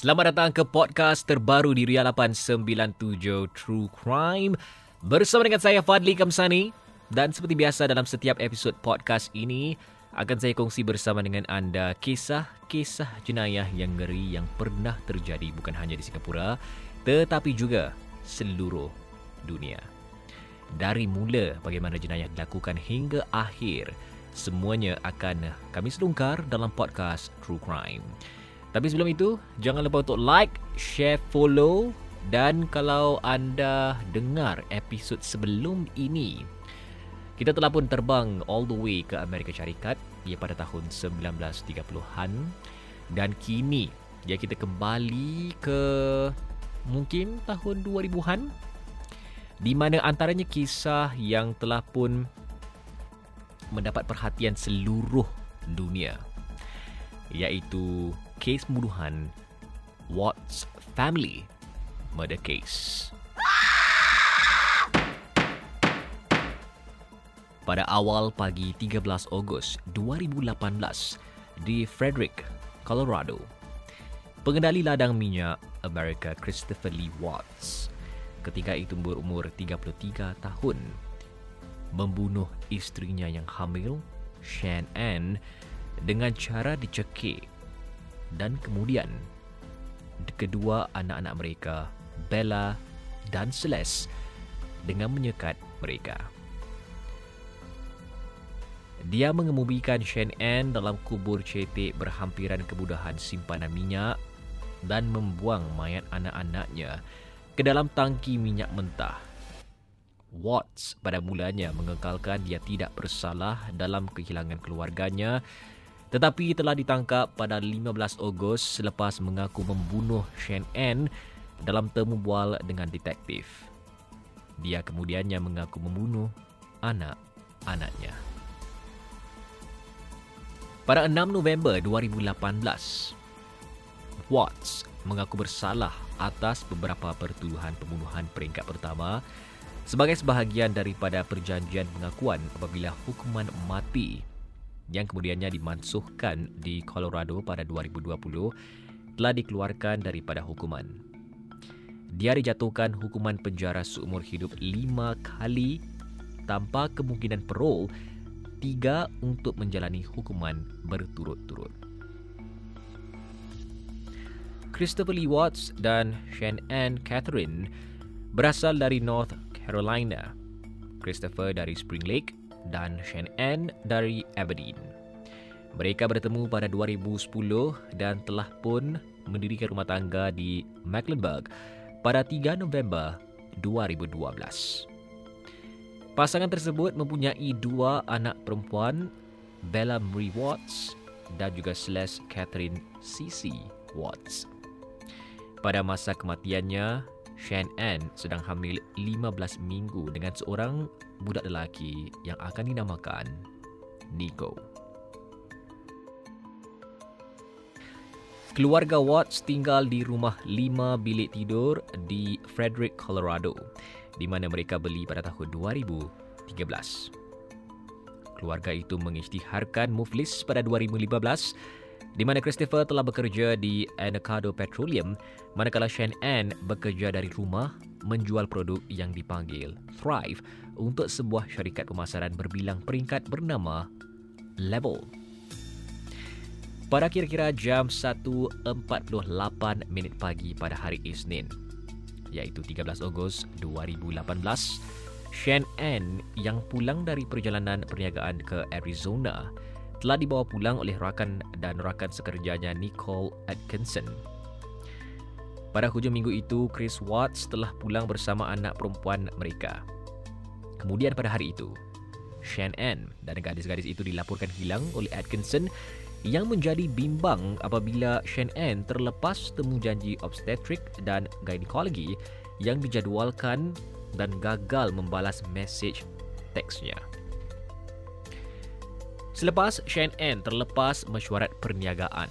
Selamat datang ke podcast terbaru di Ria 897 True Crime bersama dengan saya Fadli Kamsani dan seperti biasa dalam setiap episod podcast ini akan saya kongsi bersama dengan anda kisah-kisah jenayah yang ngeri yang pernah terjadi bukan hanya di Singapura tetapi juga seluruh dunia. Dari mula bagaimana jenayah dilakukan hingga akhir semuanya akan kami selungkar dalam podcast True Crime. Tapi sebelum itu, jangan lupa untuk like, share, follow dan kalau anda dengar episod sebelum ini, kita telah pun terbang all the way ke Amerika Syarikat. Ia pada tahun 1930-an dan kini ya kita kembali ke mungkin tahun 2000-an di mana antaranya kisah yang telah pun mendapat perhatian seluruh dunia iaitu kes pembunuhan Watts Family Murder Case. Pada awal pagi 13 Ogos 2018 di Frederick, Colorado, pengendali ladang minyak Amerika Christopher Lee Watts ketika itu berumur 33 tahun membunuh istrinya yang hamil, Shan Ann, dengan cara dicekik dan kemudian kedua anak-anak mereka Bella dan Celeste dengan menyekat mereka. Dia mengemumikan Shen Ann dalam kubur cetek berhampiran kemudahan simpanan minyak dan membuang mayat anak-anaknya ke dalam tangki minyak mentah. Watts pada mulanya mengekalkan dia tidak bersalah dalam kehilangan keluarganya tetapi telah ditangkap pada 15 Ogos selepas mengaku membunuh Shen N dalam temu bual dengan detektif. Dia kemudiannya mengaku membunuh anak-anaknya. Pada 6 November 2018, Watts mengaku bersalah atas beberapa pertuduhan pembunuhan peringkat pertama sebagai sebahagian daripada perjanjian pengakuan apabila hukuman mati yang kemudiannya dimansuhkan di Colorado pada 2020 telah dikeluarkan daripada hukuman. Dia dijatuhkan hukuman penjara seumur hidup lima kali tanpa kemungkinan parol tiga untuk menjalani hukuman berturut-turut. Christopher Lee Watts dan Shan Ann Catherine berasal dari North Carolina. Christopher dari Spring Lake dan Shen Ann dari Aberdeen. Mereka bertemu pada 2010 dan telah pun mendirikan rumah tangga di Mecklenburg pada 3 November 2012. Pasangan tersebut mempunyai dua anak perempuan, Bella Marie Watts dan juga Celeste Catherine Cici Watts. Pada masa kematiannya, Shan Ann sedang hamil 15 minggu dengan seorang budak lelaki yang akan dinamakan Nico. Keluarga Watts tinggal di rumah lima bilik tidur di Frederick, Colorado di mana mereka beli pada tahun 2013. Keluarga itu mengisytiharkan Muflis pada 2015 di mana Christopher telah bekerja di Anacado Petroleum manakala Shan Ann bekerja dari rumah menjual produk yang dipanggil Thrive untuk sebuah syarikat pemasaran berbilang peringkat bernama Level. Pada kira-kira jam 1.48 minit pagi pada hari Isnin, iaitu 13 Ogos 2018, Shan Ann yang pulang dari perjalanan perniagaan ke Arizona telah dibawa pulang oleh rakan dan rakan sekerjanya Nicole Atkinson. Pada hujung minggu itu, Chris Watts telah pulang bersama anak perempuan mereka. Kemudian pada hari itu, Shan Ann dan gadis-gadis itu dilaporkan hilang oleh Atkinson yang menjadi bimbang apabila Shan Ann terlepas temu janji obstetrik dan gynecology yang dijadualkan dan gagal membalas mesej teksnya. Selepas Shen N terlepas mesyuarat perniagaan,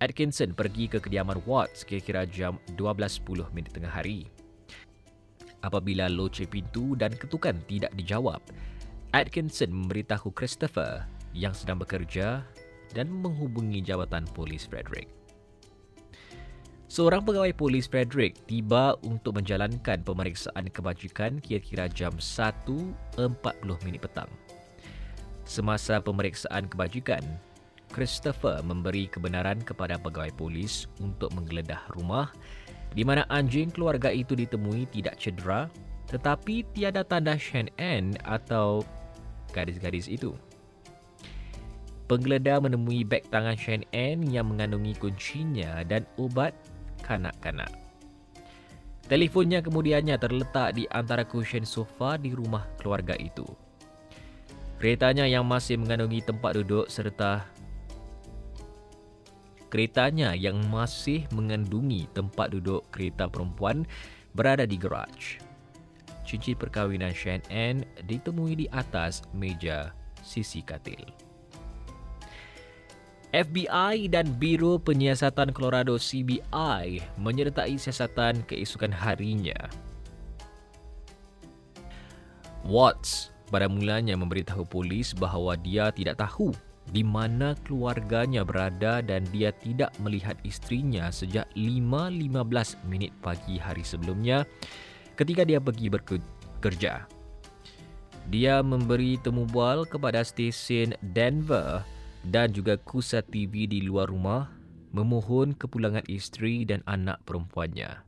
Atkinson pergi ke kediaman Watts kira-kira jam 12.10 minit tengah hari. Apabila loce pintu dan ketukan tidak dijawab, Atkinson memberitahu Christopher yang sedang bekerja dan menghubungi jawatan polis Frederick. Seorang pegawai polis Frederick tiba untuk menjalankan pemeriksaan kebajikan kira-kira jam 1.40 minit petang. Semasa pemeriksaan kebajikan, Christopher memberi kebenaran kepada pegawai polis untuk menggeledah rumah di mana anjing keluarga itu ditemui tidak cedera tetapi tiada tanda Shen N atau gadis-gadis itu. Penggeledah menemui beg tangan Shen N yang mengandungi kuncinya dan ubat kanak-kanak. Telefonnya kemudiannya terletak di antara kusyen sofa di rumah keluarga itu. Keretanya yang masih mengandungi tempat duduk serta keretanya yang masih mengandungi tempat duduk kereta perempuan berada di garaj. Cincin perkahwinan Shen N ditemui di atas meja sisi katil. FBI dan Biro Penyiasatan Colorado CBI menyertai siasatan keesokan harinya. Watts pada mulanya memberitahu polis bahawa dia tidak tahu di mana keluarganya berada dan dia tidak melihat isterinya sejak 5.15 minit pagi hari sebelumnya ketika dia pergi bekerja. Dia memberi temu bual kepada stesen Denver dan juga Kusa TV di luar rumah memohon kepulangan isteri dan anak perempuannya.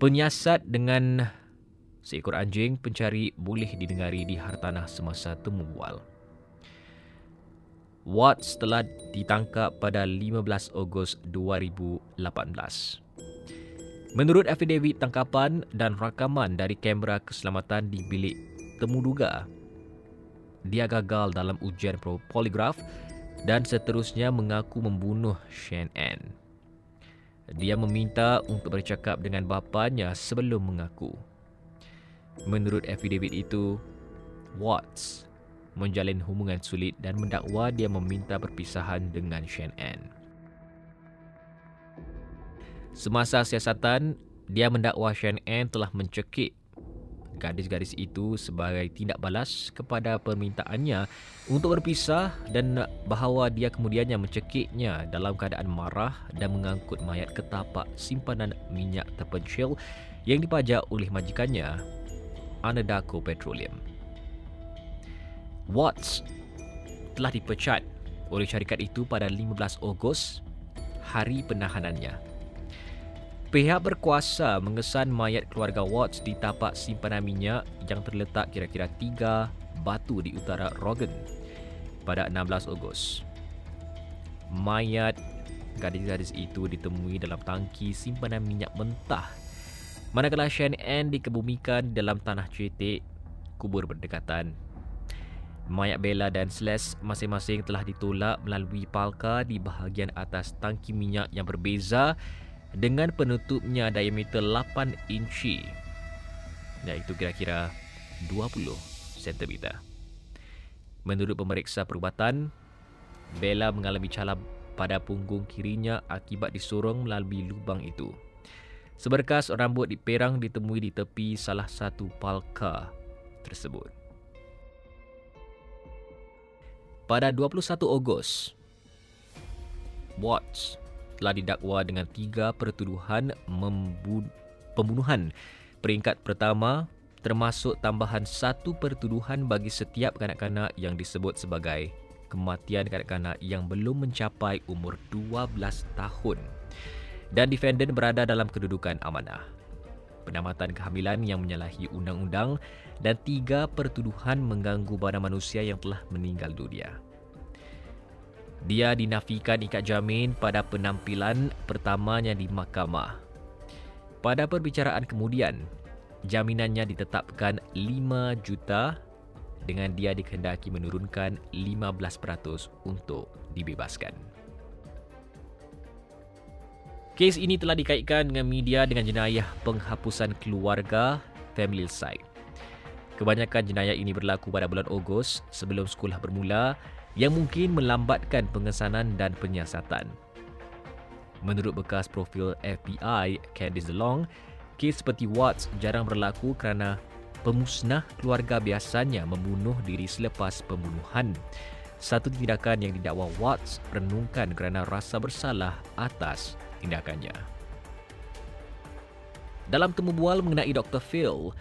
Penyiasat dengan seekor anjing pencari boleh didengari di hartanah semasa temu bual. Watts telah ditangkap pada 15 Ogos 2018. Menurut affidavit tangkapan dan rakaman dari kamera keselamatan di bilik temuduga, dia gagal dalam ujian poligraf dan seterusnya mengaku membunuh Shen N. Dia meminta untuk bercakap dengan bapanya sebelum mengaku. Menurut affidavit itu, Watts menjalin hubungan sulit dan mendakwa dia meminta perpisahan dengan Shen N. Semasa siasatan, dia mendakwa Shen N telah mencekik gadis-gadis itu sebagai tindak balas kepada permintaannya untuk berpisah dan bahawa dia kemudiannya mencekiknya dalam keadaan marah dan mengangkut mayat ke tapak simpanan minyak terpencil yang dipajak oleh majikannya, Anadarko Petroleum. Watts telah dipecat oleh syarikat itu pada 15 Ogos, hari penahanannya. Pihak berkuasa mengesan mayat keluarga Watts di tapak simpanan minyak yang terletak kira-kira tiga batu di utara Rogan pada 16 Ogos. Mayat gadis-gadis itu ditemui dalam tangki simpanan minyak mentah manakala Shen N dikebumikan dalam tanah cetek kubur berdekatan. Mayat Bella dan Celeste masing-masing telah ditolak melalui palka di bahagian atas tangki minyak yang berbeza dengan penutupnya diameter 8 inci iaitu kira-kira 20 cm. Menurut pemeriksa perubatan, Bella mengalami calab pada punggung kirinya akibat disorong melalui lubang itu. Seberkas rambut diperang ditemui di tepi salah satu palka tersebut. Pada 21 Ogos, Watts telah didakwa dengan tiga pertuduhan pembunuhan. Peringkat pertama termasuk tambahan satu pertuduhan bagi setiap kanak-kanak yang disebut sebagai kematian kanak-kanak yang belum mencapai umur 12 tahun dan defendant berada dalam kedudukan amanah. Penamatan kehamilan yang menyalahi undang-undang dan tiga pertuduhan mengganggu badan manusia yang telah meninggal dunia. Dia dinafikan ikat jamin pada penampilan pertamanya di mahkamah. Pada perbicaraan kemudian, jaminannya ditetapkan 5 juta dengan dia dikehendaki menurunkan 15% untuk dibebaskan. Kes ini telah dikaitkan dengan media dengan jenayah penghapusan keluarga family site. Kebanyakan jenayah ini berlaku pada bulan Ogos sebelum sekolah bermula yang mungkin melambatkan pengesanan dan penyiasatan. Menurut bekas profil FBI Candice DeLong, kes seperti Watts jarang berlaku kerana pemusnah keluarga biasanya membunuh diri selepas pembunuhan. Satu tindakan yang didakwa Watts renungkan kerana rasa bersalah atas tindakannya. Dalam temu bual mengenai Dr. Phil,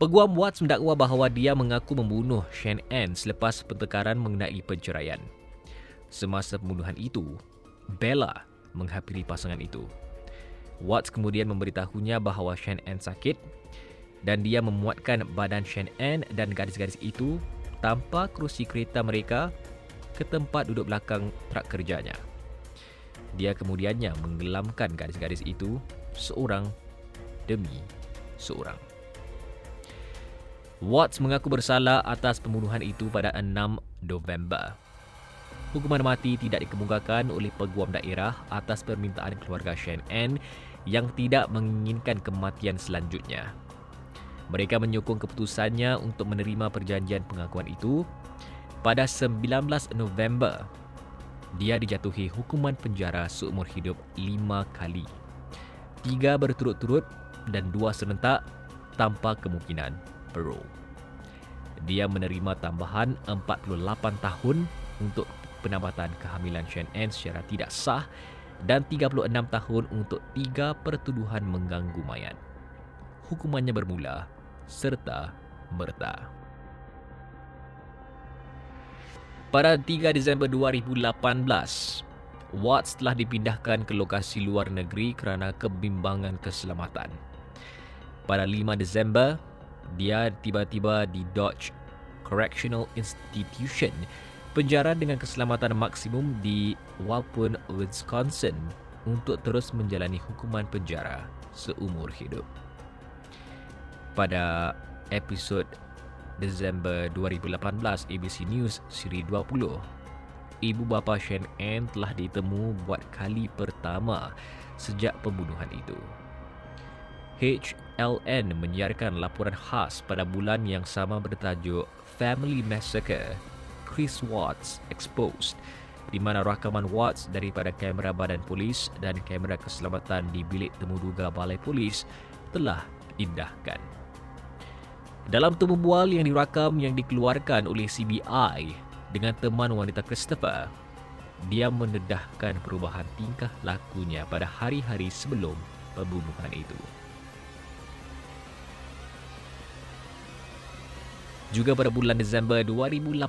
Peguam Watts mendakwa bahawa dia mengaku membunuh Shen N selepas pertengkaran mengenai penceraian. Semasa pembunuhan itu, Bella menghampiri pasangan itu. Watts kemudian memberitahunya bahawa Shen N sakit dan dia memuatkan badan Shen N dan gadis-gadis itu tanpa kerusi kereta mereka ke tempat duduk belakang trak kerjanya. Dia kemudiannya menggelamkan gadis-gadis itu seorang demi seorang. Watts mengaku bersalah atas pembunuhan itu pada 6 November. Hukuman mati tidak dikemukakan oleh peguam daerah atas permintaan keluarga Shen N yang tidak menginginkan kematian selanjutnya. Mereka menyokong keputusannya untuk menerima perjanjian pengakuan itu. Pada 19 November, dia dijatuhi hukuman penjara seumur hidup lima kali. Tiga berturut-turut dan dua serentak tanpa kemungkinan parole. Dia menerima tambahan 48 tahun untuk penambatan kehamilan Shen N secara tidak sah dan 36 tahun untuk tiga pertuduhan mengganggu mayat. Hukumannya bermula serta merta. Pada 3 Disember 2018, Watts telah dipindahkan ke lokasi luar negeri kerana kebimbangan keselamatan. Pada 5 Disember, dia tiba-tiba di Dodge Correctional Institution, penjara dengan keselamatan maksimum di Walpun, Wisconsin untuk terus menjalani hukuman penjara seumur hidup. Pada episod Desember 2018 ABC News siri 20, ibu bapa Shen N telah ditemu buat kali pertama sejak pembunuhan itu. HLN menyiarkan laporan khas pada bulan yang sama bertajuk Family Massacre Chris Watts Exposed di mana rakaman Watts daripada kamera badan polis dan kamera keselamatan di bilik temuduga balai polis telah indahkan. Dalam temu bual yang dirakam yang dikeluarkan oleh CBI dengan teman wanita Christopher, dia mendedahkan perubahan tingkah lakunya pada hari-hari sebelum pembunuhan itu. Juga pada bulan Disember 2018,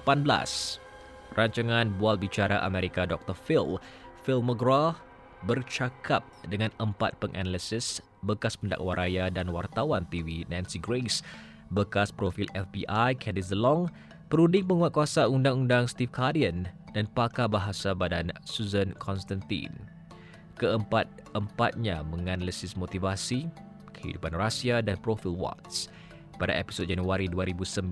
rancangan Bual Bicara Amerika Dr. Phil, Phil McGraw bercakap dengan empat penganalisis bekas pendakwa raya dan wartawan TV Nancy Grace, bekas profil FBI Candice DeLong, perunding penguatkuasa undang-undang Steve Cardian dan pakar bahasa badan Susan Constantine. Keempat-empatnya menganalisis motivasi, kehidupan rahsia dan profil Watts. Pada episod Januari 2019,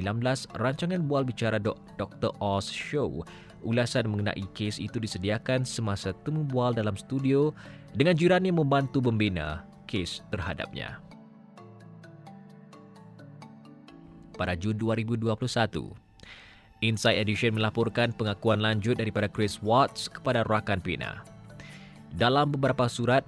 rancangan Bual Bicara Dr. Oz Show, ulasan mengenai kes itu disediakan semasa temu bual dalam studio dengan jiran yang membantu membina kes terhadapnya. Pada Jun 2021, Inside Edition melaporkan pengakuan lanjut daripada Chris Watts kepada rakan Pina. Dalam beberapa surat,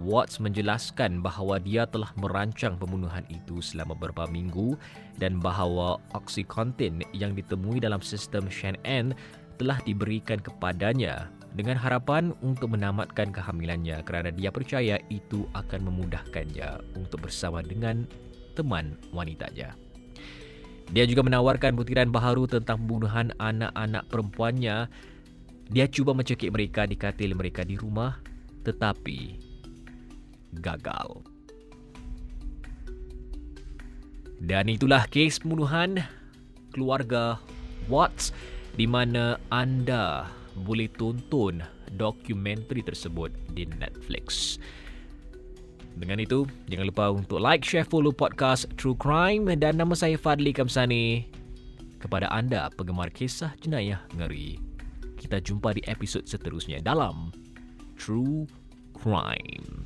Watts menjelaskan bahawa dia telah merancang pembunuhan itu selama beberapa minggu dan bahawa Oxycontin yang ditemui dalam sistem Shen-N telah diberikan kepadanya dengan harapan untuk menamatkan kehamilannya kerana dia percaya itu akan memudahkannya untuk bersama dengan teman wanitanya. Dia juga menawarkan butiran baharu tentang pembunuhan anak-anak perempuannya. Dia cuba mencekik mereka di katil mereka di rumah tetapi gagal. Dan itulah kes pembunuhan keluarga Watts di mana anda boleh tonton dokumentari tersebut di Netflix. Dengan itu, jangan lupa untuk like, share, follow podcast True Crime dan nama saya Fadli Kamsani. Kepada anda penggemar kisah jenayah ngeri, kita jumpa di episod seterusnya dalam True Crime.